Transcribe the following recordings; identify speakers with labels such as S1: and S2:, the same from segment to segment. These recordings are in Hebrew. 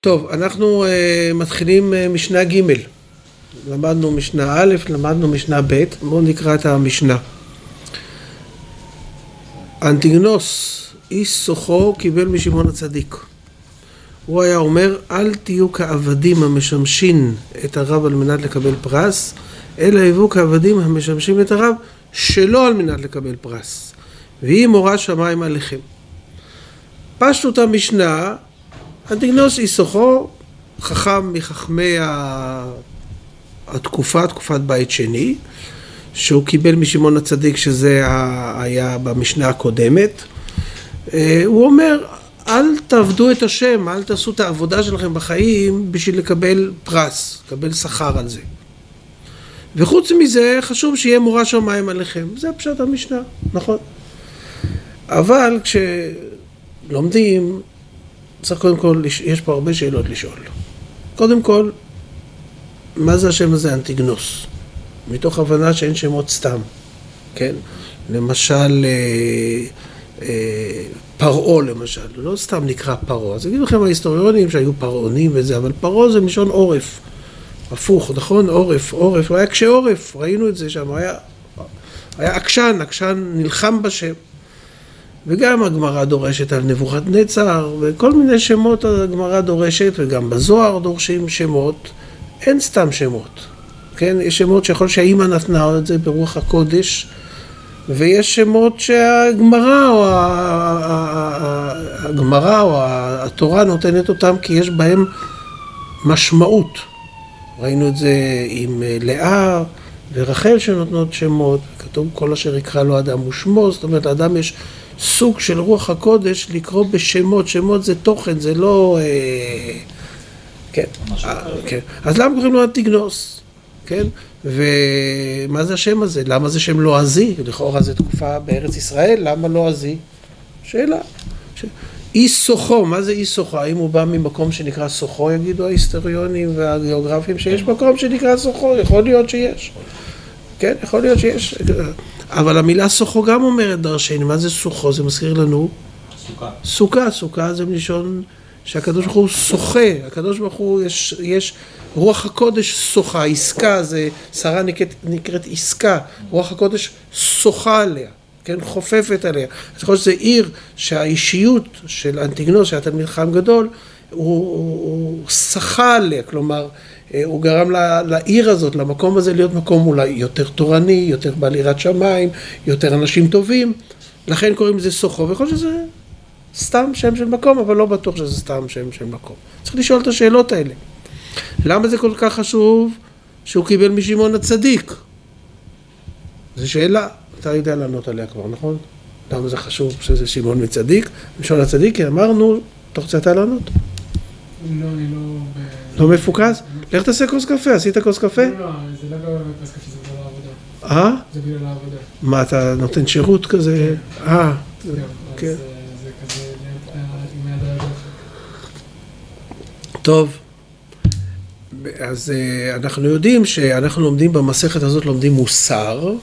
S1: טוב, אנחנו uh, מתחילים uh, משנה ג' למדנו משנה א', למדנו משנה ב', בואו נקרא את המשנה. אנטיגנוס, איש סוחו, קיבל משמעון הצדיק. הוא היה אומר, אל תהיו כעבדים המשמשים את הרב על מנת לקבל פרס, אלא היוו כעבדים המשמשים את הרב שלא על מנת לקבל פרס. והיא מורה שמיים עליכם. פשטות המשנה, אנטיגנוס איסוכו, חכם מחכמי התקופה, תקופת בית שני, שהוא קיבל משמעון הצדיק שזה היה במשנה הקודמת. אה, הוא אומר, אל תעבדו את השם, אל תעשו את העבודה שלכם בחיים בשביל לקבל פרס, לקבל שכר על זה. וחוץ מזה, חשוב שיהיה מורא שמיים עליכם. זה פשוט המשנה, נכון? אבל כשלומדים, צריך קודם כל, יש פה הרבה שאלות לשאול. קודם כל, מה זה השם הזה אנטיגנוס? מתוך הבנה שאין שמות סתם, כן? למשל, אה, אה, פרעה למשל, לא סתם נקרא פרעה. אז יגידו לכם ההיסטוריונים שהיו פרעונים וזה, אבל פרעה זה מלשון עורף. הפוך, נכון? עורף, עורף, הוא היה קשה עורף, ראינו את זה שם, היה, היה עקשן, עקשן נלחם בשם. וגם הגמרא דורשת על נבוכת נצר, וכל מיני שמות הגמרא דורשת, וגם בזוהר דורשים שמות, אין סתם שמות, כן? יש שמות שיכול שהאימא נתנה את זה ברוח הקודש, ויש שמות שהגמרא או הגמרא או התורה נותנת אותם כי יש בהם משמעות. ראינו את זה עם לאה ורחל שנותנות שמות, כתוב כל אשר יקרא לו אדם ושמו, זאת אומרת לאדם יש סוג של רוח הקודש לקרוא בשמות, שמות זה תוכן, זה לא... אה, כן, אה, כן. אז למה קוראים לו אנטיגנוס? כן? ומה זה השם הזה? למה זה שם לועזי? לכאורה זו תקופה בארץ ישראל, למה לועזי? שאלה. ש... אי סוחו, מה זה אי סוחו? האם הוא בא ממקום שנקרא סוחו, יגידו ההיסטוריונים והגיאוגרפים, שיש מקום שנקרא סוחו? יכול להיות שיש. כן, יכול להיות שיש. אבל המילה סוחו גם אומרת דרשני, מה זה סוחו? זה מזכיר לנו? סוכה. סוכה, סוכה זה מלשון שהקדוש ברוך הוא שוחה, הקדוש ברוך הוא, יש, יש רוח הקודש שוחה, עסקה, זה, שרה נקראת, נקראת עסקה, רוח הקודש שוחה עליה, כן, חופפת עליה. אני חושב שזה עיר שהאישיות של אנטיגנוס, שהיה תלמיד חכם גדול, הוא שחה עליה, כלומר, הוא גרם לעיר הזאת, למקום הזה, להיות מקום אולי יותר תורני, יותר בעל יראת שמיים, יותר אנשים טובים, לכן קוראים לזה סוחו, ויכול להיות שזה סתם שם של מקום, אבל לא בטוח שזה סתם שם של מקום. צריך לשאול את השאלות האלה. למה זה כל כך חשוב שהוא קיבל משמעון הצדיק? זו שאלה, אתה יודע לענות עליה כבר, נכון? למה זה חשוב שזה שמעון מצדיק? משמעון הצדיק, כי אמרנו, אתה רוצה אתה לענות?
S2: לא, אני לא...
S1: לא מפוקס? לך תעשה כוס קפה, עשית כוס קפה?
S2: לא, לא, זה לא כוס קפה, זה בגלל העבודה.
S1: אה?
S2: זה בגלל העבודה.
S1: מה, אתה נותן שירות כזה? אה, כן. טוב, אז אה, אנחנו יודעים שאנחנו לומדים במסכת הזאת, לומדים מוסר,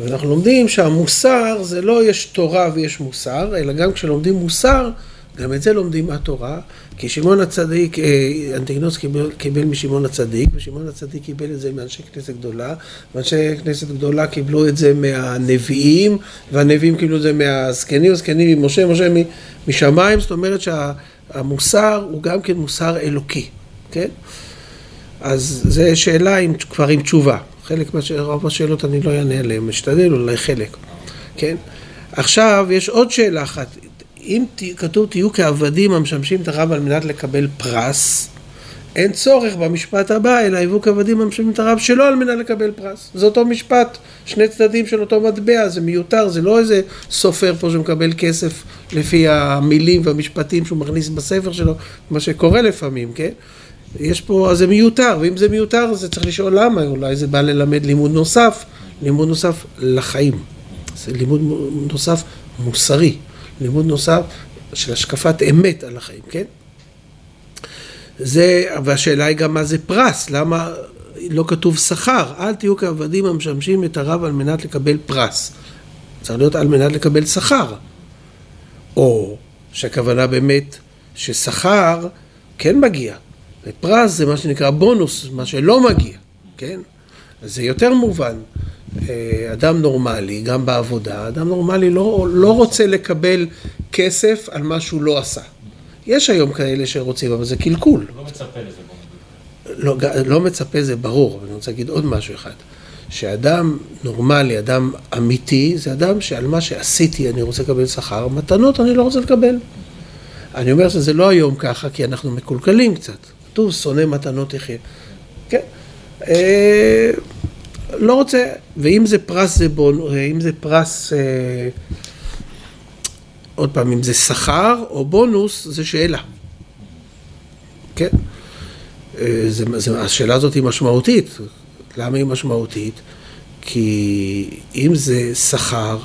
S1: ואנחנו לומדים שהמוסר זה לא יש תורה ויש מוסר, אלא גם כשלומדים מוסר, גם את זה לומדים מהתורה, כי שמעון הצדיק, אה, אנטיגנוס קיבל, קיבל משמעון הצדיק, ושמעון הצדיק קיבל את זה מאנשי כנסת גדולה, ואנשי כנסת גדולה קיבלו את זה מהנביאים, והנביאים קיבלו את זה מהזקנים, הזקנים ממשה, משה משמיים, זאת אומרת שהמוסר הוא גם כן מוסר אלוקי, כן? אז זו שאלה עם, כבר עם תשובה. חלק מהרוב השאלות אני לא אענה עליהן, משתדל אולי חלק, כן? עכשיו, יש עוד שאלה אחת. אם כתוב תהיו כעבדים המשמשים את הרב על מנת לקבל פרס, אין צורך במשפט הבא, אלא היוו כעבדים המשמשים את הרב שלא על מנת לקבל פרס. זה אותו משפט, שני צדדים של אותו מטבע, זה מיותר, זה לא איזה סופר פה שמקבל כסף לפי המילים והמשפטים שהוא מכניס בספר שלו, מה שקורה לפעמים, כן? יש פה, אז זה מיותר, ואם זה מיותר, אז צריך לשאול למה, אולי זה בא ללמד לימוד נוסף, לימוד נוסף לחיים. זה לימוד נוסף מוסרי. לימוד נוסף של השקפת אמת על החיים, כן? זה, והשאלה היא גם מה זה פרס, למה לא כתוב שכר? אל תהיו כעבדים המשמשים את הרב על מנת לקבל פרס. צריך להיות על מנת לקבל שכר. או שהכוונה באמת ששכר כן מגיע, ופרס זה מה שנקרא בונוס, מה שלא מגיע, כן? אז זה יותר מובן. אה, אדם נורמלי, גם בעבודה, אדם נורמלי לא, לא רוצה לקבל כסף על מה שהוא לא עשה. יש היום כאלה שרוצים, אבל זה קלקול.
S3: לא מצפה לזה,
S1: לא, לא מצפה זה ברור, אני רוצה להגיד עוד משהו אחד. שאדם נורמלי, אדם אמיתי, זה אדם שעל מה שעשיתי אני רוצה לקבל שכר, מתנות אני לא רוצה לקבל. אני אומר שזה לא היום ככה, כי אנחנו מקולקלים קצת. כתוב, שונא מתנות יחיה. כן. לא רוצה, ואם זה פרס זה בון, אה, אם זה פרס, אה, עוד פעם, אם זה שכר או בונוס, זה שאלה. כן? אה, זה, זה, השאלה הזאת היא משמעותית. למה היא משמעותית? כי אם זה שכר,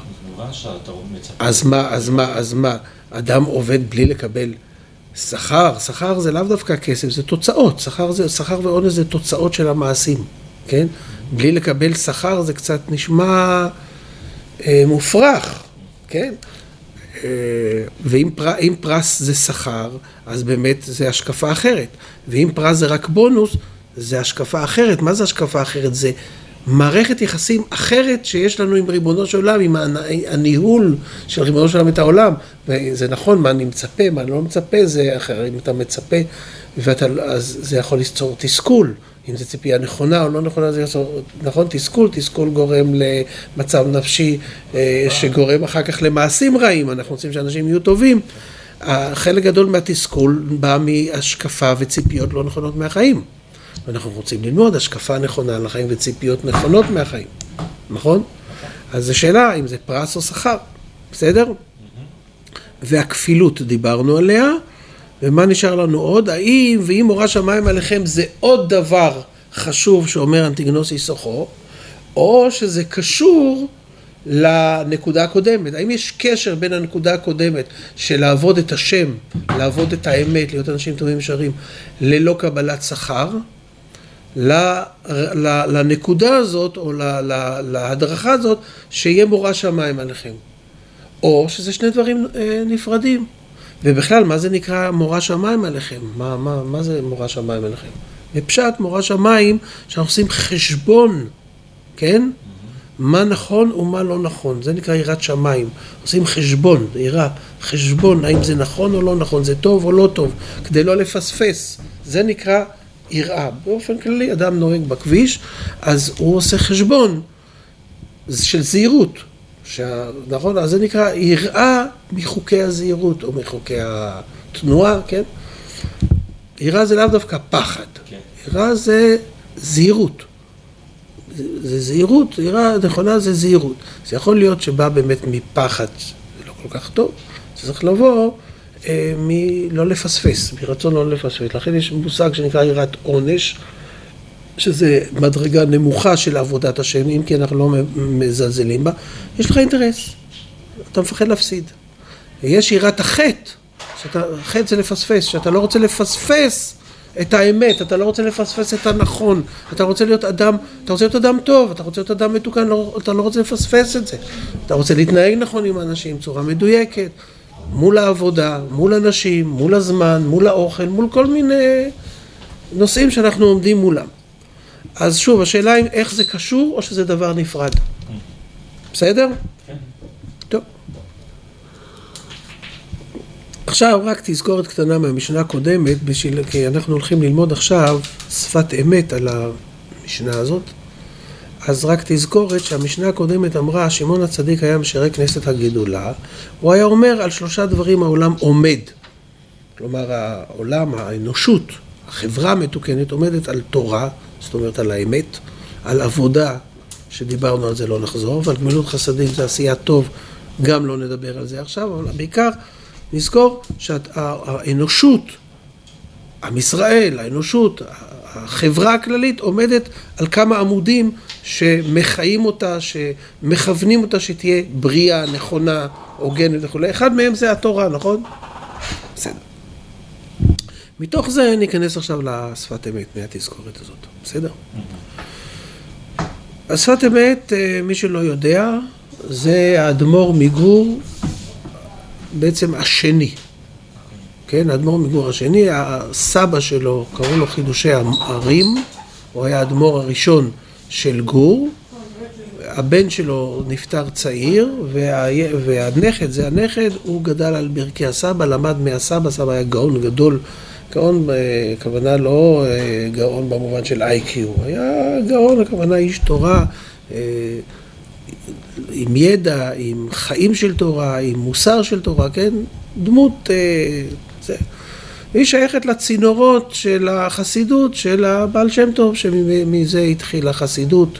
S1: אז מה, אז מה, אז מה, אדם עובד בלי לקבל שכר? שכר זה לאו דווקא כסף, זה תוצאות. שכר ועונש זה תוצאות של המעשים, כן? בלי לקבל שכר זה קצת נשמע אה, מופרך, כן? אה, ואם פר, פרס זה שכר, אז באמת זה השקפה אחרת. ואם פרס זה רק בונוס, זה השקפה אחרת. מה זה השקפה אחרת? זה מערכת יחסים אחרת שיש לנו עם ריבונו של עולם, עם הניהול של ריבונו של עולם את העולם. וזה נכון, מה אני מצפה, מה אני לא מצפה, זה אחר. אם אתה מצפה, ואתה, אז זה יכול ליצור תסכול. אם זו ציפייה נכונה או לא נכונה, זה יעשור, נכון, תסכול, תסכול גורם למצב נפשי אה, שגורם אחר כך למעשים רעים, אנחנו רוצים שאנשים יהיו טובים. חלק גדול מהתסכול בא מהשקפה וציפיות לא נכונות מהחיים. ואנחנו רוצים ללמוד השקפה נכונה על החיים וציפיות נכונות מהחיים, נכון? אז זו שאלה אם זה פרס או שכר, בסדר? והכפילות דיברנו עליה. ומה נשאר לנו עוד? האם ואם מורה שמיים עליכם זה עוד דבר חשוב שאומר אנטיגנוס איסוכו, או שזה קשור לנקודה הקודמת. האם יש קשר בין הנקודה הקודמת של לעבוד את השם, לעבוד את האמת, להיות אנשים טובים ושרים, ללא קבלת שכר, לנקודה הזאת, או להדרכה הזאת, שיהיה מורה שמיים עליכם. או שזה שני דברים אה, נפרדים. ובכלל, מה זה נקרא מורה שמיים עליכם? מה, מה, מה זה מורה שמיים עליכם? בפשט מורה שמיים, שאנחנו עושים חשבון, כן? מה נכון ומה לא נכון, זה נקרא יראת שמיים. עושים חשבון, יראה, חשבון, האם זה נכון או לא נכון, זה טוב או לא טוב, כדי לא לפספס. זה נקרא יראה. באופן כללי, אדם נוהג בכביש, אז הוא עושה חשבון של זהירות. שה... נכון? אז זה נקרא יראה מחוקי הזהירות או מחוקי התנועה, כן? יראה זה לאו דווקא פחד, כן. יראה זה זהירות. זה זהירות, יראה נכונה זה זהירות. זה יכול להיות שבא באמת מפחד, זה לא כל כך טוב, זה צריך לבוא אה, מלא לפספס, מרצון לא לפספס. לכן יש מושג שנקרא יראת עונש, שזה מדרגה נמוכה של עבודת השם, אם כי אנחנו לא מזלזלים בה, יש לך אינטרס, אתה מפחד להפסיד. ויש יראת החטא, שאתה, חטא זה לפספס, שאתה לא רוצה לפספס את האמת, אתה לא רוצה לפספס את הנכון, אתה רוצה להיות אדם, אתה רוצה להיות אדם טוב, אתה רוצה להיות אדם מתוקן, לא, אתה לא רוצה לפספס את זה. אתה רוצה להתנהג נכון עם אנשים, צורה מדויקת, מול העבודה, מול אנשים, מול הזמן, מול האוכל, מול כל מיני נושאים שאנחנו עומדים מולם. אז שוב, השאלה היא איך זה קשור או שזה דבר נפרד. בסדר? כן. עכשיו רק תזכורת קטנה מהמשנה הקודמת, בשביל, כי אנחנו הולכים ללמוד עכשיו שפת אמת על המשנה הזאת. אז רק תזכורת שהמשנה הקודמת אמרה, שמעון הצדיק היה משרי כנסת הגדולה, הוא היה אומר על שלושה דברים העולם עומד. כלומר, העולם, האנושות, החברה המתוקנת עומדת על תורה, זאת אומרת על האמת, על עבודה, שדיברנו על זה לא נחזור, ועל גמילות חסדים זה עשייה טוב, גם לא נדבר על זה עכשיו, אבל בעיקר נזכור שהאנושות, עם ישראל, האנושות, החברה הכללית עומדת על כמה עמודים שמחיים אותה, שמכוונים אותה שתהיה בריאה, נכונה, הוגנת וכולי. אחד מהם זה התורה, נכון? בסדר. מתוך זה ניכנס עכשיו לשפת אמת מהתזכורת הזאת, בסדר? השפת אמת, אה, מי שלא יודע, זה האדמו"ר מגור, בעצם השני, כן, האדמו"ר מגור השני, הסבא שלו, קראו לו חידושי ערים, הוא היה האדמו"ר הראשון של גור, הבן שלו נפטר צעיר, וה... והנכד, זה הנכד, הוא גדל על ברכי הסבא, למד מהסבא, סבא היה גאון גדול, גאון, הכוונה לא אה, גאון במובן של איי-קיו, היה גאון, הכוונה איש תורה, אה, עם ידע, עם חיים של תורה, עם מוסר של תורה, כן? דמות, אה, זה. והיא שייכת לצינורות של החסידות של הבעל שם טוב, שמזה התחילה החסידות.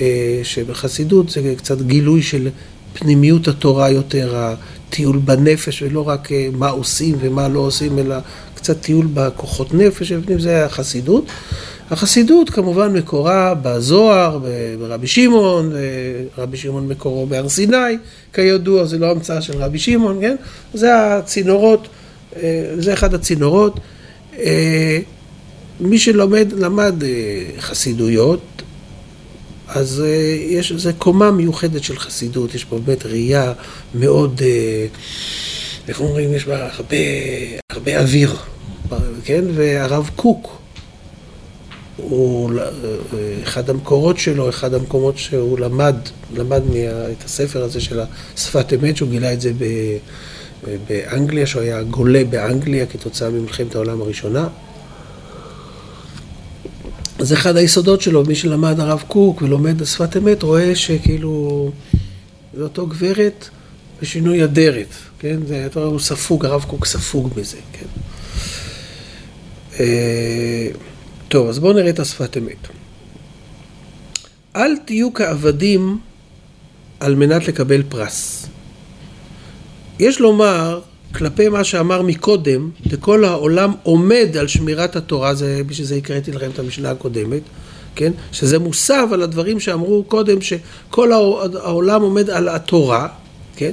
S1: אה, שבחסידות זה קצת גילוי של פנימיות התורה יותר, הטיול בנפש, ולא רק אה, מה עושים ומה לא עושים, אלא קצת טיול בכוחות נפש, זה החסידות. החסידות כמובן מקורה בזוהר, ברבי שמעון, רבי שמעון מקורו בהר סיני, כידוע, זה לא המצאה של רבי שמעון, כן? זה הצינורות, אה, זה אחד הצינורות. מי שלומד, למד חסידויות, אז אה, יש איזו קומה מיוחדת של חסידות, יש פה באמת ראייה מאוד, אה, איך אומרים, יש בה הרבה, הרבה אוויר, כן? והרב קוק, הוא, אה, אחד המקורות שלו, אחד המקומות שהוא למד, למד מה, את הספר הזה של השפת אמת, שהוא גילה את זה ב, באנגליה, שהוא היה גולה באנגליה כתוצאה ממלחמת העולם הראשונה. זה אחד היסודות שלו, מי שלמד הרב קוק ולומד בשפת אמת, רואה שכאילו זה אותו גברת בשינוי אדרת, כן? זה, אתה הוא ספוג, הרב קוק ספוג מזה, כן? טוב, אז בואו נראה את השפת אמת. אל תהיו כעבדים על מנת לקבל פרס. יש לומר כלפי מה שאמר מקודם, וכל העולם עומד על שמירת התורה, זה, בשביל זה הקראתי לכם את המשנה הקודמת, כן? שזה מוסב על הדברים שאמרו קודם, שכל העולם עומד על התורה, כן?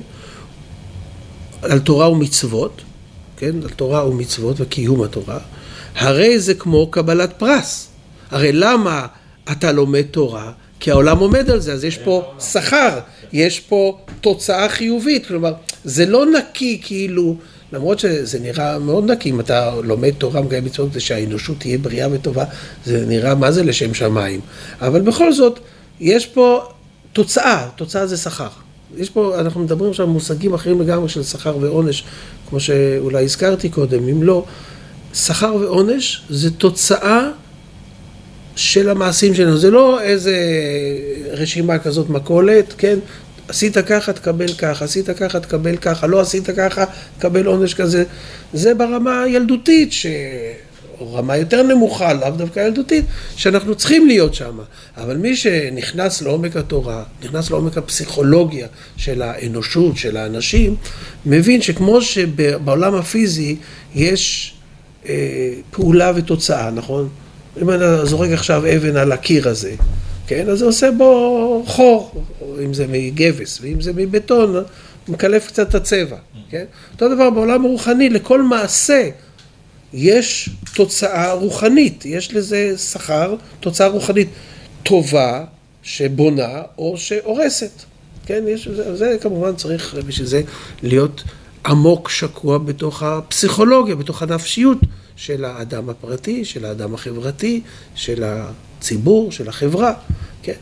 S1: על תורה ומצוות, כן? על תורה ומצוות וקיום התורה, הרי זה כמו קבלת פרס. הרי למה אתה לומד תורה? כי העולם עומד על זה, אז יש פה שכר, יש פה תוצאה חיובית, כלומר, זה לא נקי כאילו, למרות שזה נראה מאוד נקי, אם אתה לומד תורה מקיים מצוות, זה שהאנושות תהיה בריאה וטובה, זה נראה מה זה לשם שמיים, אבל בכל זאת, יש פה תוצאה, תוצאה זה שכר. יש פה, אנחנו מדברים עכשיו מושגים אחרים לגמרי של שכר ועונש, כמו שאולי הזכרתי קודם, אם לא, שכר ועונש זה תוצאה של המעשים שלנו. זה לא איזה רשימה כזאת מכולת, כן? עשית ככה, תקבל ככה, עשית ככה, תקבל ככה, לא עשית ככה, תקבל עונש כזה. זה ברמה הילדותית, ש... או רמה יותר נמוכה, לאו דווקא ילדותית, שאנחנו צריכים להיות שם. אבל מי שנכנס לעומק התורה, נכנס לעומק הפסיכולוגיה של האנושות, של האנשים, מבין שכמו שבעולם הפיזי יש פעולה ותוצאה, נכון? אם אני זורק עכשיו אבן על הקיר הזה, כן, אז זה עושה בו חור, אם זה מגבס, ואם זה מבטון, מקלף קצת את הצבע, כן? אותו דבר בעולם הרוחני, לכל מעשה יש תוצאה רוחנית, יש לזה שכר, תוצאה רוחנית טובה, שבונה או שהורסת, כן? יש, זה, זה כמובן צריך בשביל זה להיות עמוק שקוע בתוך הפסיכולוגיה, בתוך הנפשיות. של האדם הפרטי, של האדם החברתי, של הציבור, של החברה, כן?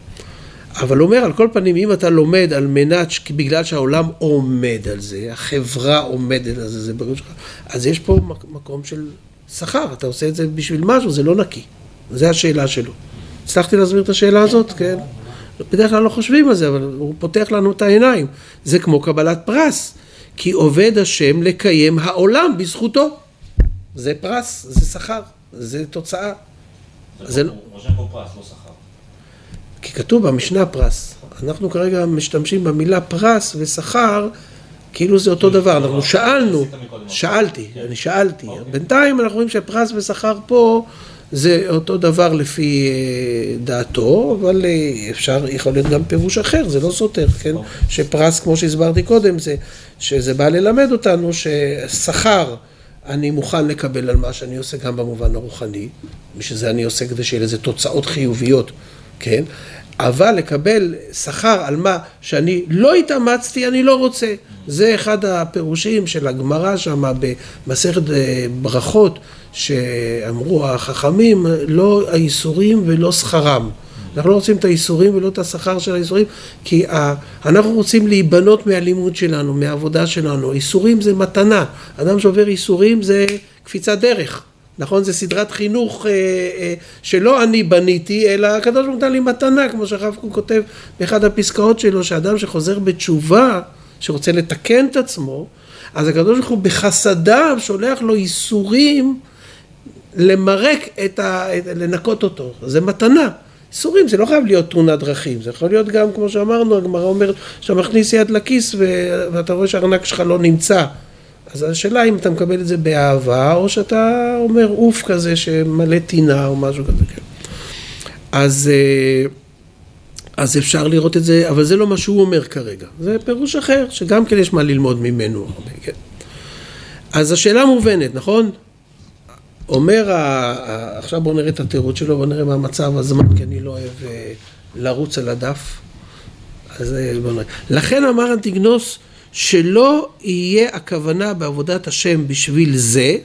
S1: אבל אומר, על כל פנים, אם אתה לומד על מנת, בגלל שהעולם עומד על זה, החברה עומדת על זה, זה ברור שלך, אז יש פה מקום של שכר, אתה עושה את זה בשביל משהו, זה לא נקי. זו השאלה שלו. הצלחתי להסביר את השאלה הזאת? כן. בדרך כלל לא חושבים על זה, אבל הוא פותח לנו את העיניים. זה כמו קבלת פרס, כי עובד השם לקיים העולם בזכותו. זה פרס, זה שכר, זה תוצאה.
S3: זה רושם פה פרס, לא שכר.
S1: כי כתוב במשנה פרס. אנחנו כרגע משתמשים במילה פרס ושכר, כאילו זה אותו דבר. אנחנו שאלנו, שאלתי, כן. אני שאלתי. אוקיי. בינתיים אנחנו רואים שפרס ושכר פה זה אותו דבר לפי אה, דעתו, אבל אה, אפשר, יכול להיות גם פירוש אחר, זה לא סותר, כן? שפרס, כמו שהסברתי קודם, זה שזה בא ללמד אותנו ששכר אני מוכן לקבל על מה שאני עושה גם במובן הרוחני, בשביל זה אני עושה כדי שיהיה לזה תוצאות חיוביות, כן? אבל לקבל שכר על מה שאני לא התאמצתי, אני לא רוצה. זה אחד הפירושים של הגמרא שם במסכת אה, ברכות, שאמרו החכמים, לא האיסורים ולא שכרם. אנחנו לא רוצים את האיסורים ולא את השכר של האיסורים, כי אנחנו רוצים להיבנות מהלימוד שלנו, מהעבודה שלנו. איסורים זה מתנה. אדם שעובר איסורים זה קפיצת דרך. נכון? זה סדרת חינוך אה, אה, שלא אני בניתי, אלא הקדוש ברוך הוא נתן לי מתנה, כמו שהרב קוק כותב באחד הפסקאות שלו, שאדם שחוזר בתשובה, שרוצה לתקן את עצמו, אז הקדוש ברוך הוא בחסדיו שולח לו איסורים למרק את ה... לנקות אותו. זה מתנה. איסורים זה לא חייב להיות תאונת דרכים, זה יכול להיות גם, כמו שאמרנו, הגמרא אומרת שאתה מכניס יד לכיס ואתה רואה שהארנק שלך לא נמצא. אז השאלה אם אתה מקבל את זה באהבה, או שאתה אומר אוף כזה שמלא טינה או משהו כזה, כן. אז, אה, אז אפשר לראות את זה, אבל זה לא מה שהוא אומר כרגע. זה פירוש אחר, שגם כן יש מה ללמוד ממנו הרבה, כן. אז השאלה מובנת, נכון? אומר, עכשיו בואו נראה את התירוץ שלו, בואו נראה מה מצב הזמן, כי אני לא אוהב אה, לרוץ על הדף. אז אה, בואו נראה. לכן אמר אנטיגנוס, שלא יהיה הכוונה בעבודת השם בשביל זה,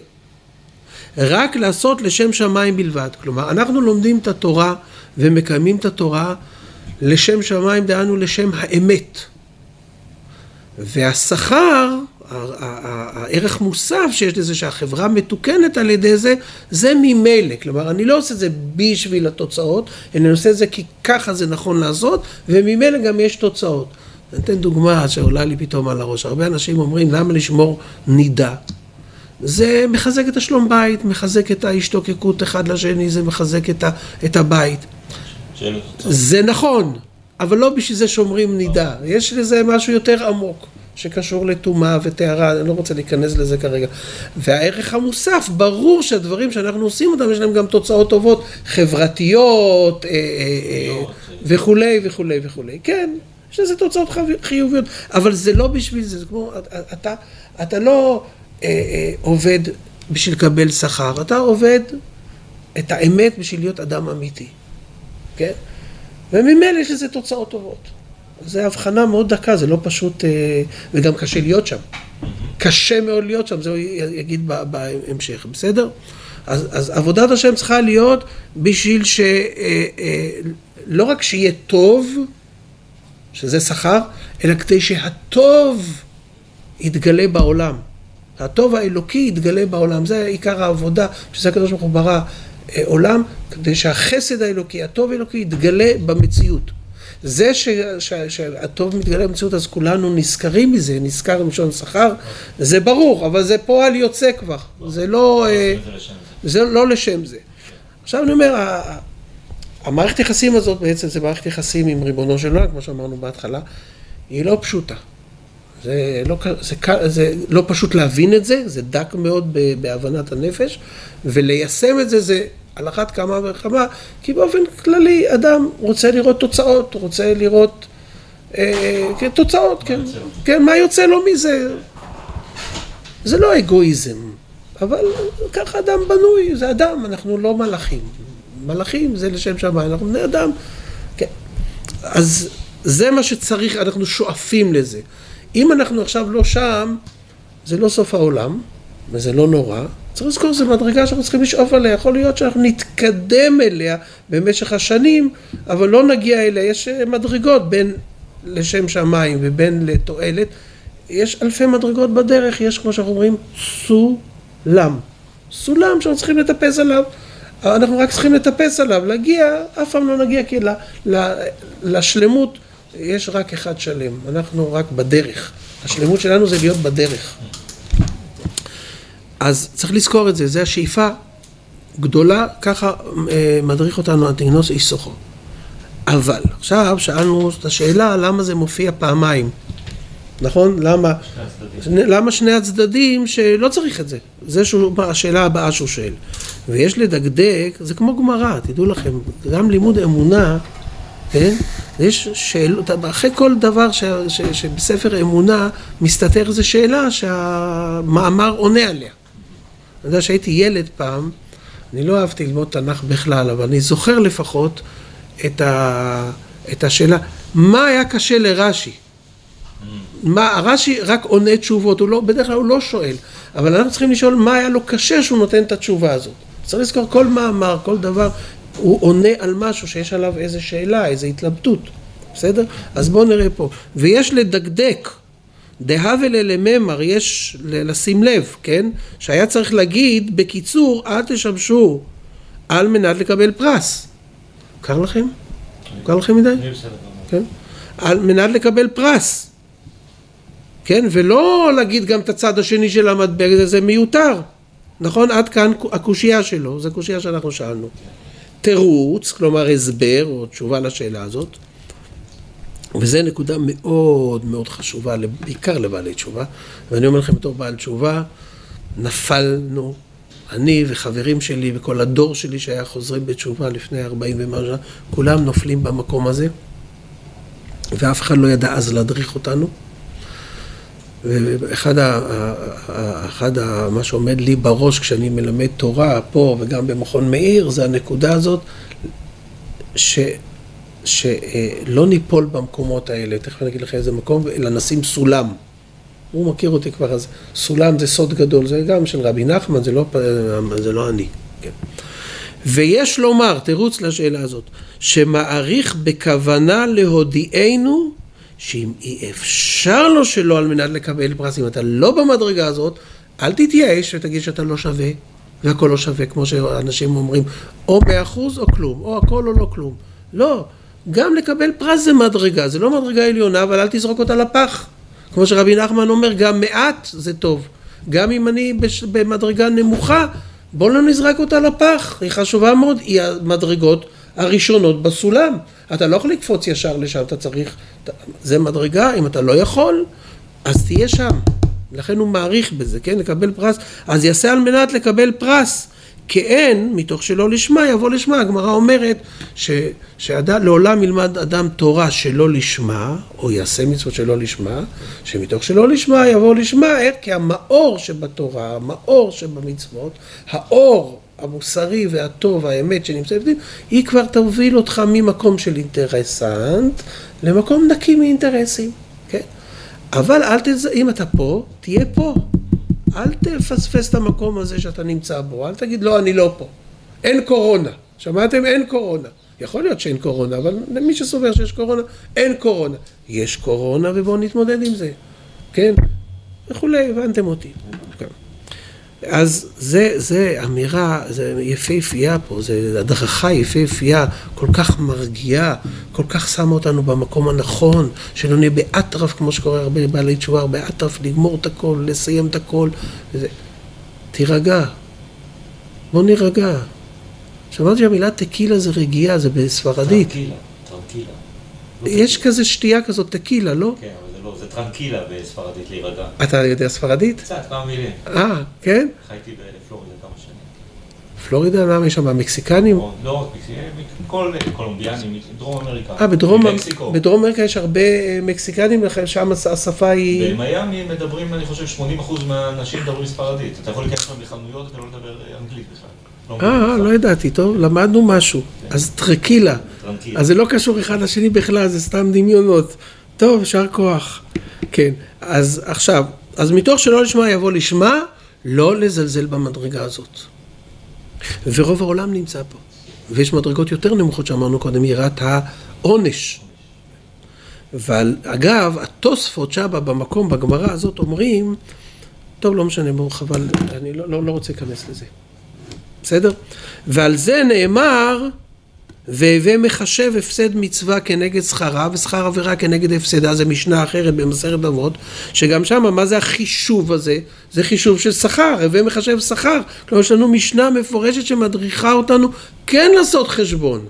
S1: רק לעשות לשם שמיים בלבד. כלומר, אנחנו לומדים את התורה ומקיימים את התורה לשם שמיים, דהיינו לשם האמת. והשכר, הערך מוסף שיש לזה שהחברה מתוקנת על ידי זה, זה ממילא. כלומר, אני לא עושה את זה בשביל התוצאות, אני עושה את זה כי ככה זה נכון לעשות, וממילא גם יש תוצאות. אני אתן דוגמה שעולה לי פתאום על הראש. הרבה אנשים אומרים, למה לשמור נידה? זה מחזק את השלום בית, מחזק את ההשתוקקות אחד לשני, זה מחזק את, ה, את הבית. זה נכון, אבל לא בשביל זה שומרים נידה. יש לזה משהו יותר עמוק. שקשור לטומאה וטהרה, אני לא רוצה להיכנס לזה כרגע. והערך המוסף, ברור שהדברים שאנחנו עושים אותם, יש להם גם תוצאות טובות, חברתיות אה, אה, אה, וכולי וכולי וכולי. כן, יש לזה תוצאות חיוביות, אבל זה לא בשביל זה, זה כמו, אתה, אתה לא אה, אה, עובד בשביל לקבל שכר, אתה עובד את האמת בשביל להיות אדם אמיתי, כן? וממילא יש לזה תוצאות טובות. זו הבחנה מאוד דקה, זה לא פשוט, אה, וגם קשה להיות שם. קשה מאוד להיות שם, זה הוא יגיד בהמשך, בסדר? אז, אז עבודת השם צריכה להיות בשביל שלא אה, אה, רק שיהיה טוב, שזה שכר, אלא כדי שהטוב יתגלה בעולם. הטוב האלוקי יתגלה בעולם, זה עיקר העבודה, שזה הקדוש ברוך הוא ברא עולם, כדי שהחסד האלוקי, הטוב האלוקי יתגלה במציאות. זה ש, ש, שהטוב מתגלה במציאות, אז כולנו נזכרים מזה, נזכר מלשון שכר, זה ברור, אבל זה פועל יוצא כבר, זה לא, אה, זה לא לשם זה. עכשיו אני אומר, המערכת יחסים הזאת בעצם זה מערכת יחסים עם ריבונו של עולם, כמו שאמרנו בהתחלה, היא לא פשוטה. זה לא, זה, זה לא פשוט להבין את זה, זה דק מאוד בהבנת הנפש, וליישם את זה זה על אחת כמה וכמה, כי באופן כללי אדם רוצה לראות תוצאות, רוצה לראות אה, כן, תוצאות, כן, כן, מה יוצא לו מזה? זה לא אגואיזם, אבל ככה אדם בנוי, זה אדם, אנחנו לא מלאכים. מלאכים זה לשם שמיים, אנחנו בני אדם. כן. אז זה מה שצריך, אנחנו שואפים לזה. אם אנחנו עכשיו לא שם, זה לא סוף העולם, וזה לא נורא. צריך לזכור, זו מדרגה שאנחנו צריכים לשאוף עליה. יכול להיות שאנחנו נתקדם אליה במשך השנים, אבל לא נגיע אליה. יש מדרגות בין לשם שמיים ובין לתועלת. יש אלפי מדרגות בדרך, יש כמו שאנחנו אומרים סולם. סולם שאנחנו צריכים לטפס עליו. אנחנו רק צריכים לטפס עליו, להגיע, אף פעם לא נגיע, כי ל, ל, לשלמות יש רק אחד שלם, אנחנו רק בדרך. השלמות שלנו זה להיות בדרך. אז צריך לזכור את זה, זו השאיפה גדולה, ככה אה, מדריך אותנו אנטיגנוס איסוכו. אבל עכשיו שאלנו את השאלה למה זה מופיע פעמיים, נכון? למה שני למה שני הצדדים שלא צריך את זה? זה שהוא, השאלה הבאה שהוא שואל. ויש לדקדק, זה כמו גמרא, תדעו לכם, גם לימוד אמונה, כן? יש שאלות, אחרי כל דבר ש, ש, שבספר אמונה מסתתר איזו שאלה שהמאמר עונה עליה. אני יודע שהייתי ילד פעם, אני לא אהבתי ללמוד תנ"ך בכלל, אבל אני זוכר לפחות את, ה, את השאלה, מה היה קשה לרש"י? מה, רש"י רק עונה תשובות, הוא לא, בדרך כלל הוא לא שואל, אבל אנחנו צריכים לשאול מה היה לו קשה שהוא נותן את התשובה הזאת. צריך לזכור כל מאמר, כל דבר, הוא עונה על משהו שיש עליו איזה שאלה, איזה התלבטות, בסדר? אז בואו נראה פה. ויש לדקדק, דהווה ללממר, יש לשים לב, כן? שהיה צריך להגיד, בקיצור, אל תשמשו על מנת לקבל פרס. קר לכם? קר לכם מדי? כן? על מנת לקבל פרס. כן? ולא להגיד גם את הצד השני של המטבע, זה מיותר. נכון? עד כאן הקושייה שלו, זו קושייה שאנחנו שאלנו. תירוץ, כלומר הסבר או תשובה לשאלה הזאת, וזו נקודה מאוד מאוד חשובה, בעיקר לבעלי תשובה, ואני אומר לכם בתור בעל תשובה, נפלנו, אני וחברים שלי וכל הדור שלי שהיה חוזרים בתשובה לפני 40 ומשהו, כולם נופלים במקום הזה, ואף אחד לא ידע אז להדריך אותנו. ואחד ה, אחד ה, מה שעומד לי בראש כשאני מלמד תורה פה וגם במכון מאיר זה הנקודה הזאת ש, שלא ניפול במקומות האלה, תכף אני אגיד לך איזה מקום, אלא נשים סולם. הוא מכיר אותי כבר, אז סולם זה סוד גדול, זה גם של רבי נחמן, זה לא, זה לא אני. כן. ויש לומר, תירוץ לשאלה הזאת, שמעריך בכוונה להודיענו שאם אי אפשר לו שלא על מנת לקבל פרס, אם אתה לא במדרגה הזאת, אל תתייאש ותגיד שאתה לא שווה, והכל לא שווה, כמו שאנשים אומרים, או מאה אחוז או כלום, או הכל או לא כלום. לא, גם לקבל פרס זה מדרגה, זה לא מדרגה עליונה, אבל אל תזרוק אותה לפח. כמו שרבי נחמן אומר, גם מעט זה טוב. גם אם אני במדרגה נמוכה, בואו לא נזרק אותה לפח, היא חשובה מאוד, היא המדרגות הראשונות בסולם. אתה לא יכול לקפוץ ישר לשם, אתה צריך... זה מדרגה, אם אתה לא יכול, אז תהיה שם. לכן הוא מעריך בזה, כן? לקבל פרס. אז יעשה על מנת לקבל פרס. כאין, מתוך שלא לשמה, יבוא לשמה. הגמרא אומרת שלעולם ילמד אדם תורה שלא לשמה, או יעשה מצוות שלא לשמה, שמתוך שלא לשמה יבוא לשמה, איך? כי המאור שבתורה, המאור שבמצוות, האור המוסרי והטוב, האמת שנמצא בפנים, היא כבר תוביל אותך ממקום של אינטרסנט למקום נקי מאינטרסים, כן? אבל אל תז... אם אתה פה, תהיה פה. אל תפספס את המקום הזה שאתה נמצא בו, אל תגיד לא, אני לא פה. אין קורונה. שמעתם? אין קורונה. יכול להיות שאין קורונה, אבל למי שסובר שיש קורונה, אין קורונה. יש קורונה ובואו נתמודד עם זה, כן? וכולי, הבנתם אותי. אז זה, זה אמירה, זה יפהפייה פה, זה הדרכה יפהפייה, כל כך מרגיעה, כל כך שמה אותנו במקום הנכון, שלא נהיה באטרף, כמו שקורה הרבה בעלי תשובה, באטרף, לגמור את הכל, לסיים את הכל, וזה. תירגע, בוא נירגע. שמעתי שהמילה טקילה זה רגיעה, זה בספרדית. טרנקילה, טרנקילה. יש כזה שתייה כזאת, טקילה, לא?
S3: כן, טרנקילה בספרדית להירגע.
S1: אתה יודע ספרדית?
S3: קצת, כמה מילים.
S1: אה, כן?
S3: חייתי בפלורידה כמה שנים.
S1: פלורידה, למה יש שם? מקסיקנים?
S3: לא רק מקסיקנים, כל קולומביאנים, דרום אמריקה.
S1: אה, בדרום אמריקה יש הרבה אה, מקסיקנים, שם השפה היא...
S3: במיאמי מדברים, אני חושב, 80% מהאנשים מדברים ספרדית. אתה יכול להיכנס שם לחנויות, אתה לא מדבר אנגלית בכלל.
S1: לא, לא ידעתי, טוב, למדנו משהו. כן. אז טרקילה. אז זה לא קשור אחד לשני בכלל, זה סתם דמיונות. טוב, יישר כוח. כן, אז עכשיו, אז מתוך שלא לשמה יבוא לשמה, לא לזלזל במדרגה הזאת. ורוב העולם נמצא פה. ויש מדרגות יותר נמוכות שאמרנו קודם, יראת העונש. אבל אגב, התוספות שבה במקום, בגמרא הזאת, אומרים, טוב, לא משנה, בואו, חבל, אני לא, לא, לא רוצה להיכנס לזה. בסדר? ועל זה נאמר, והווה מחשב הפסד מצווה כנגד שכרה ושכר עבירה כנגד הפסדה, זה משנה אחרת במסכת אבות, שגם שם מה זה החישוב הזה? זה חישוב של שכר, הווה מחשב שכר. כלומר יש לנו משנה מפורשת שמדריכה אותנו כן לעשות חשבון.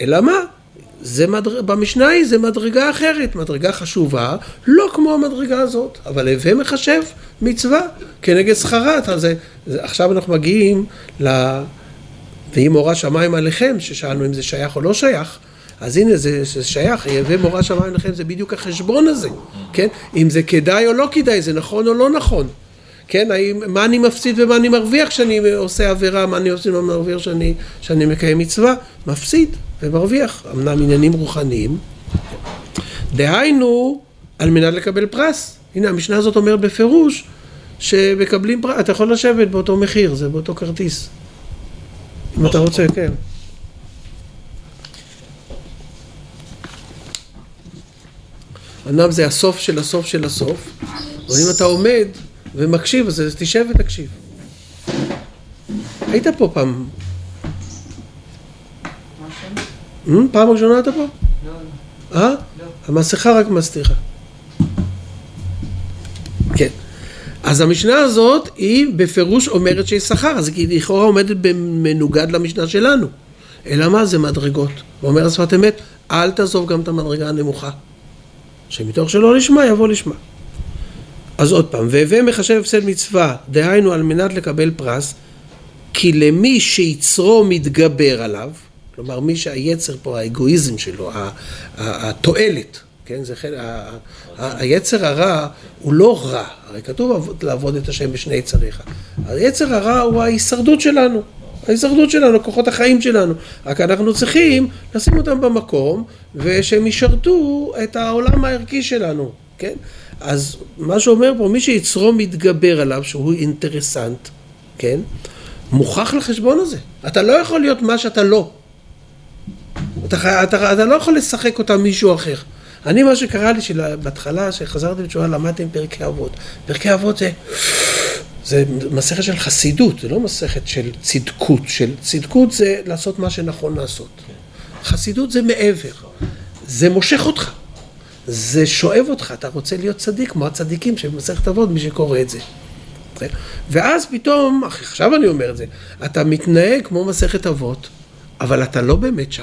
S1: אלא מה? זה מדר... במשנה היא זה מדרגה אחרת, מדרגה חשובה, לא כמו המדרגה הזאת, אבל הווה מחשב מצווה כנגד שכרה. זה... עכשיו אנחנו מגיעים ל... ואם מורה שמיים עליכם, ששאלנו אם זה שייך או לא שייך, אז הנה זה, זה שייך, יהווה מורה שמיים עליכם, זה בדיוק החשבון הזה, כן? אם זה כדאי או לא כדאי, זה נכון או לא נכון. כן, האם, מה אני מפסיד ומה אני מרוויח כשאני עושה עבירה, מה אני עושה ומה מרוויח כשאני מקיים מצווה? מפסיד ומרוויח, אמנם עניינים רוחניים. דהיינו, על מנת לקבל פרס. הנה, המשנה הזאת אומרת בפירוש שמקבלים פרס, אתה יכול לשבת באותו מחיר, זה באותו כרטיס. אם אתה רוצה, כן. אמנם זה הסוף של הסוף של הסוף, אבל אם אתה עומד ומקשיב, אז תשב ותקשיב. היית פה פעם. פעם ראשונה אתה פה? לא. אה? לא. המסכה רק מסתירה. כן. אז המשנה הזאת היא בפירוש אומרת שיש שכר, אז היא לכאורה עומדת במנוגד למשנה שלנו. אלא מה? זה מדרגות. ואומר השפת אמת, אל תעזוב גם את המדרגה הנמוכה. שמתוך שלא לשמה יבוא לשמה. אז עוד פעם, והווה מחשב הפסד מצווה, דהיינו על מנת לקבל פרס, כי למי שיצרו מתגבר עליו, כלומר מי שהיצר פה, האגואיזם שלו, התועלת, כן, זה חלק, היצר הרע הוא לא רע, הרי כתוב לעבוד את השם בשני יצריך, היצר הרע הוא ההישרדות שלנו, ההישרדות שלנו, כוחות החיים שלנו, רק אנחנו צריכים לשים אותם במקום ושהם ישרתו את העולם הערכי שלנו, כן? אז מה שאומר פה, מי שיצרו מתגבר עליו, שהוא אינטרסנט, כן? מוכח לחשבון הזה. אתה לא יכול להיות מה שאתה לא. אתה, אתה, אתה לא יכול לשחק אותה מישהו אחר. אני, מה שקרה לי, שבהתחלה, כשחזרתי בתשובה, למדתי עם פרקי אבות. פרקי אבות זה, זה מסכת של חסידות, זה לא מסכת של צדקות. של צדקות זה לעשות מה שנכון לעשות. חסידות זה מעבר. זה מושך אותך. זה שואב אותך, אתה רוצה להיות צדיק, כמו הצדיקים שבמסכת אבות, מי שקורא את זה. ואז פתאום, עכשיו אני אומר את זה, אתה מתנהג כמו מסכת אבות, אבל אתה לא באמת שם.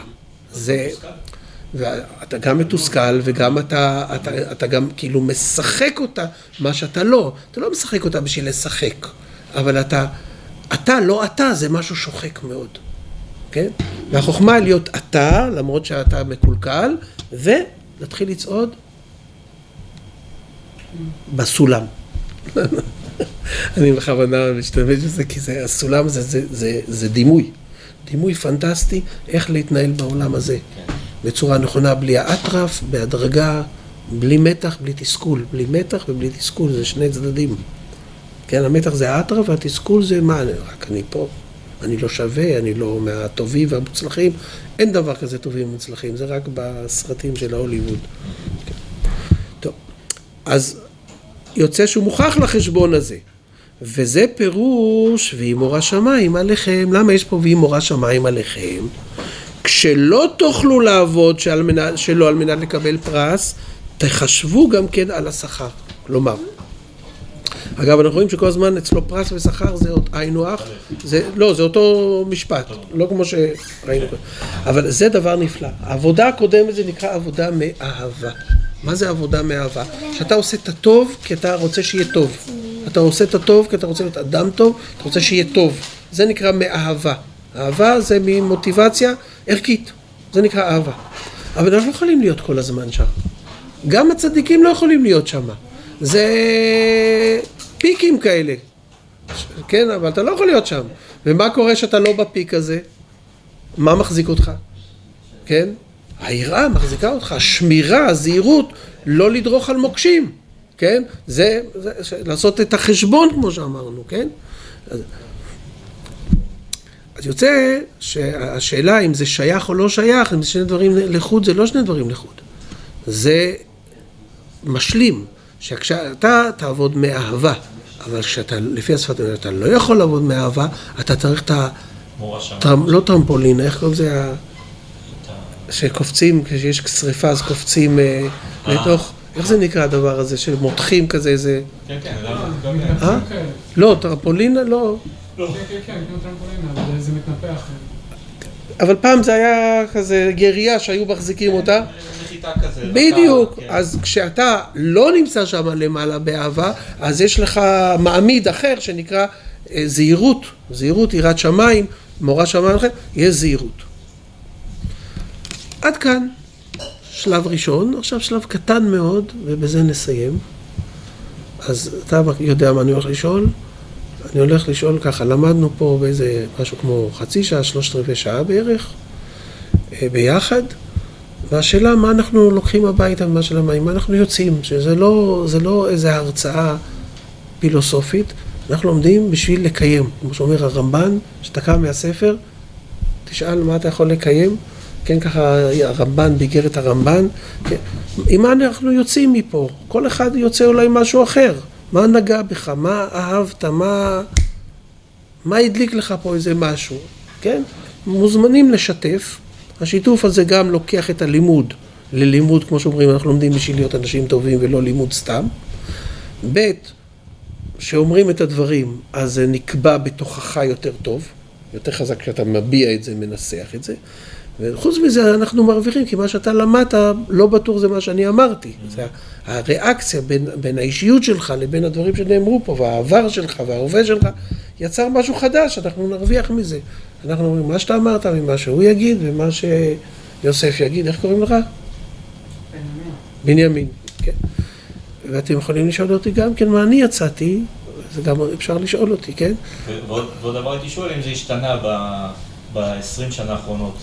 S1: זה... ואתה גם מתוסכל וגם אתה, אתה, אתה גם כאילו משחק אותה, מה שאתה לא. אתה לא משחק אותה בשביל לשחק, אבל אתה, אתה לא אתה, זה משהו שוחק מאוד, כן? והחוכמה להיות אתה, למרות שאתה מקולקל, ולהתחיל לצעוד בסולם. אני בכוונה משתמש בזה, כי זה, הסולם זה, זה, זה, זה דימוי. דימוי פנטסטי איך להתנהל בעולם הזה. בצורה נכונה, בלי האטרף, בהדרגה, בלי מתח, בלי תסכול. בלי מתח ובלי תסכול, זה שני צדדים. כן, המתח זה האטרף והתסכול זה מה, רק אני פה, אני לא שווה, אני לא מהטובים והמוצלחים. אין דבר כזה טובים ומוצלחים, זה רק בסרטים של ההוליווד. כן. טוב, אז יוצא שהוא מוכח לחשבון הזה. וזה פירוש ויהי מורא שמיים עליכם. למה יש פה ויהי מורא שמיים עליכם? כשלא תוכלו לעבוד שעל מנת, שלא על מנת לקבל פרס, תחשבו גם כן על השכר. כלומר, אגב, אנחנו רואים שכל הזמן אצלו פרס ושכר זה היינו הך, זה, לא, זה אותו משפט, לא כמו שראינו. אבל זה דבר נפלא. העבודה הקודמת זה נקרא עבודה מאהבה. מה זה עבודה מאהבה? שאתה עושה את הטוב כי אתה רוצה שיהיה טוב. אתה עושה את הטוב כי אתה רוצה להיות אדם טוב, אתה רוצה שיהיה טוב. זה נקרא מאהבה. אהבה זה ממוטיבציה ערכית, זה נקרא אהבה. אבל אנחנו לא יכולים להיות כל הזמן שם. גם הצדיקים לא יכולים להיות שם. זה פיקים כאלה. כן, אבל אתה לא יכול להיות שם. ומה קורה שאתה לא בפיק הזה? מה מחזיק אותך? כן? היראה מחזיקה אותך, שמירה, הזהירות, לא לדרוך על מוקשים, כן? זה, זה לעשות את החשבון כמו שאמרנו, כן? אז, יוצא שהשאלה אם זה שייך או לא שייך, אם זה שני דברים לחוד, זה לא שני דברים לחוד. זה משלים, שכשאתה תעבוד מאהבה, אבל כשאתה, לפי השפת אומרת, אתה לא יכול לעבוד מאהבה, אתה צריך את ה... לא טרמפולין, איך קוראים לזה? שקופצים, כשיש שריפה אז קופצים אה, לתוך, איך זה נקרא הדבר הזה, שמותחים כזה איזה...
S3: כן, כן,
S1: אה? לא, טרמפולינה לא.
S2: כן, כן, כן, כמו אבל זה מתנפח.
S1: אבל פעם זה היה כזה גריה שהיו מחזיקים אותה.
S3: כזה.
S1: בדיוק.
S3: כן.
S1: אז כשאתה לא נמצא שם למעלה באהבה, אז יש לך מעמיד אחר שנקרא אה, זהירות. זהירות, יראת שמיים, מורא שמיים אחר, יש זהירות. עד כאן שלב ראשון, עכשיו שלב קטן מאוד, ובזה נסיים. אז אתה יודע מה אני הולך לשאול? אני הולך לשאול ככה, למדנו פה באיזה משהו כמו חצי שעה, שלושת רבעי שעה בערך, אה, ביחד, והשאלה מה אנחנו לוקחים הביתה ממה שלמדנו, מה אנחנו יוצאים, שזה לא, לא איזה הרצאה פילוסופית, אנחנו לומדים בשביל לקיים, כמו שאומר הרמב"ן, כשאתה קם מהספר, תשאל מה אתה יכול לקיים, כן, ככה הרמב"ן, באיגרת הרמב"ן, כן, עם מה אנחנו יוצאים מפה? כל אחד יוצא אולי משהו אחר. מה נגע בך? מה אהבת? מה, מה הדליק לך פה איזה משהו? כן? מוזמנים לשתף. השיתוף הזה גם לוקח את הלימוד ללימוד, כמו שאומרים, אנחנו לומדים בשביל להיות אנשים טובים ולא לימוד סתם. ב', שאומרים את הדברים, אז זה נקבע בתוכך יותר טוב, יותר חזק כשאתה מביע את זה, מנסח את זה. וחוץ מזה אנחנו מרוויחים, כי מה שאתה למדת לא בטוח זה מה שאני אמרתי. זה הריאקציה בין, בין האישיות שלך לבין הדברים שנאמרו פה, והעבר שלך וההווה שלך, יצר משהו חדש, אנחנו נרוויח מזה. אנחנו אומרים, מה שאתה אמרת ממה שהוא יגיד ומה שיוסף יגיד, איך קוראים לך? בנימין. בנימין, כן. ואתם יכולים לשאול אותי גם כן מה אני יצאתי, זה גם אפשר לשאול אותי, כן?
S3: ועוד דבר הייתי שואל אם זה השתנה ב-20 שנה האחרונות.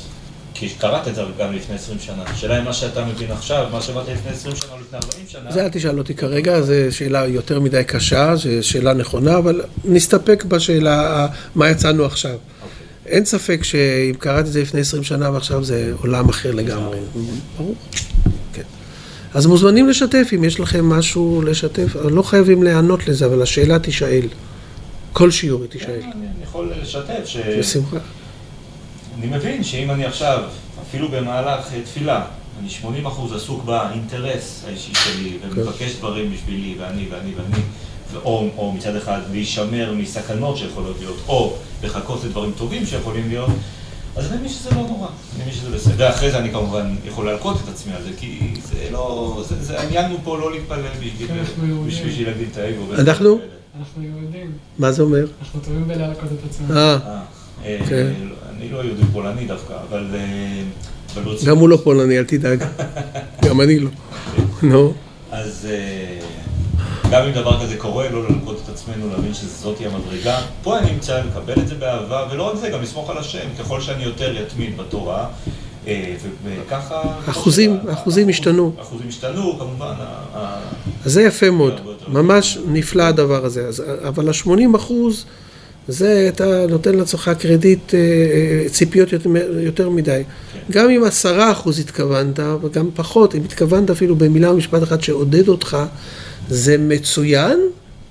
S3: כי קראת את זה גם לפני 20 שנה. השאלה אם מה שאתה מבין עכשיו, מה שאמרת לפני 20 שנה או לפני 40 שנה...
S1: זה אל תשאל אותי כרגע, זו שאלה יותר מדי קשה, זו שאלה נכונה, אבל נסתפק בשאלה מה יצאנו עכשיו. Okay. אוקיי. אין ספק שאם קראתי את זה לפני 20 שנה ועכשיו זה עולם אחר לגמרי. ברור. כן. אז מוזמנים לשתף, אם יש לכם משהו לשתף, לא חייבים להיענות לזה, אבל השאלה תישאל. כל שיעור היא תישאל.
S3: כן, אני יכול לשתף ש...
S1: בשמחה.
S3: אני מבין שאם אני עכשיו, אפילו במהלך תפילה, אני 80% עסוק באינטרס האישי שלי, ומבקש דברים בשבילי, ואני, ואני, ואני, או, או מצד אחד להישמר מסכנות שיכולות להיות, או לחכות לדברים טובים שיכולים להיות, אז אני מבין שזה לא נורא, אני מבין שזה בסדר. ואחרי זה אני כמובן יכול להלקות את עצמי על זה, כי זה לא, זה, זה העניין הוא פה לא להתפלל בשביל להגדיל את האגו.
S1: אנחנו?
S2: אנחנו יהודים.
S1: מה זה אומר?
S2: אנחנו טובים בלהלקות את עצמנו.
S1: אה.
S3: אה כן. אני לא יהודי פולני דווקא, אבל... אה,
S1: גם הוא לא פולני, אל תדאג. גם אני לא. נו.
S3: אז אה, גם אם דבר כזה קורה, לא ללקות את עצמנו, להבין שזאתי המדרגה. פה אני נמצא, לקבל את זה באהבה, ולא רק זה, גם לסמוך על השם. ככל שאני יותר יתמיד בתורה, אה, וככה...
S1: אחוזים, אחוזים השתנו.
S3: אחוזים השתנו, כמובן.
S1: אז זה יפה מאוד. ממש נפלא הדבר הזה. אבל ה-80 אחוז... זה אתה נותן לעצמך קרדיט, אה, אה, ציפיות יותר, יותר מדי. גם אם עשרה אחוז התכוונת, וגם פחות, אם התכוונת אפילו במילה או משפט אחד שעודד אותך, זה מצוין.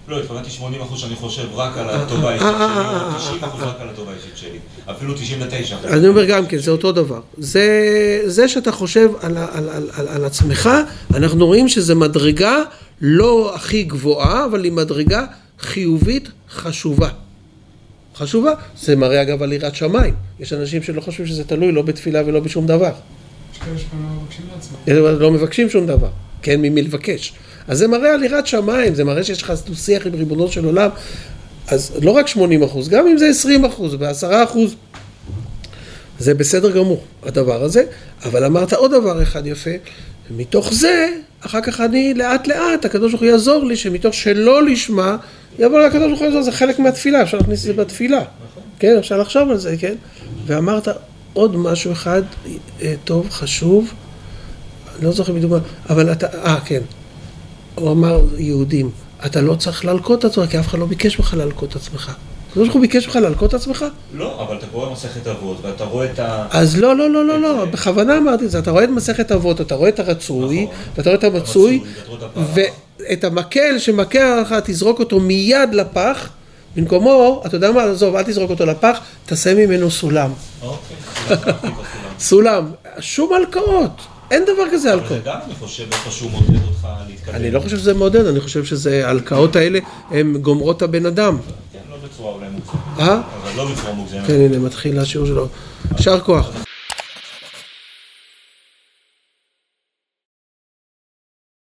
S3: לא, התכוונתי 80 אחוז שאני חושב רק על הטובה האישית שלי, או 90 אחוז רק על הטובה האישית שלי. אפילו 99 אחוז.
S1: אני אומר גם כן, זה אותו דבר. זה, שאתה חושב על, עצמך, אנחנו רואים שזה מדרגה לא הכי גבוהה, אבל היא מדרגה חיובית חשובה. חשובה. זה מראה אגב על יראת שמיים. יש אנשים שלא חושבים שזה תלוי לא בתפילה ולא בשום דבר.
S2: יש כאלה שגם לא מבקשים לעצמם.
S1: לא מבקשים שום דבר. כן, ממי לבקש. אז זה מראה על יראת שמיים, זה מראה שיש לך שיח עם ריבונו של עולם. אז לא רק 80 אחוז, גם אם זה 20 אחוז ו-10 אחוז, זה בסדר גמור, הדבר הזה. אבל אמרת עוד דבר אחד יפה, ומתוך זה, אחר כך אני לאט לאט, הקדוש ברוך הוא יעזור לי, שמתוך שלא לשמה, יבוא לקדוש ברוך הוא, זה חלק מהתפילה, אפשר להכניס את זה בתפילה. כן, אפשר לחשוב על זה, כן? ואמרת עוד משהו אחד אה, טוב, חשוב, אני לא זוכר בדיוק, אבל אתה, אה, כן. הוא אמר, יהודים, אתה לא צריך להלקות את עצמך, כי אף אחד לא ביקש ממך להלקות את עצמך. הקדוש ברוך הוא ביקש ממך להלקות את עצמך?
S3: לא, אבל אתה קורא מסכת אבות, ואתה רואה את ה...
S1: אז לא, לא, לא, לא, לא, בכוונה אמרתי את זה, אתה רואה את מסכת אבות, אתה רואה את הרצוי, נכון. ואתה רואה את המצוי, ואת המקל שמכה לך, תזרוק אותו מיד לפח, במקומו, אתה יודע מה, עזוב, אל תזרוק אותו לפח, תעשה ממנו סולם.
S3: אוקיי,
S1: סולם, שום הלקאות. אין דבר כזה הלקאות.
S3: אבל גם אני חושב איפשהו מעודד אותך להתקדם.
S1: אני לא חושב שזה מעודד, אני חושב שזה, ההלקאות האלה, הן גומרות הבן אדם.
S3: בצורה אולי מוגזמת.
S1: אה?
S3: אבל לא בצורה מוגזמת.
S1: כן, הנה, מתחיל השיעור שלו. יישר כוח.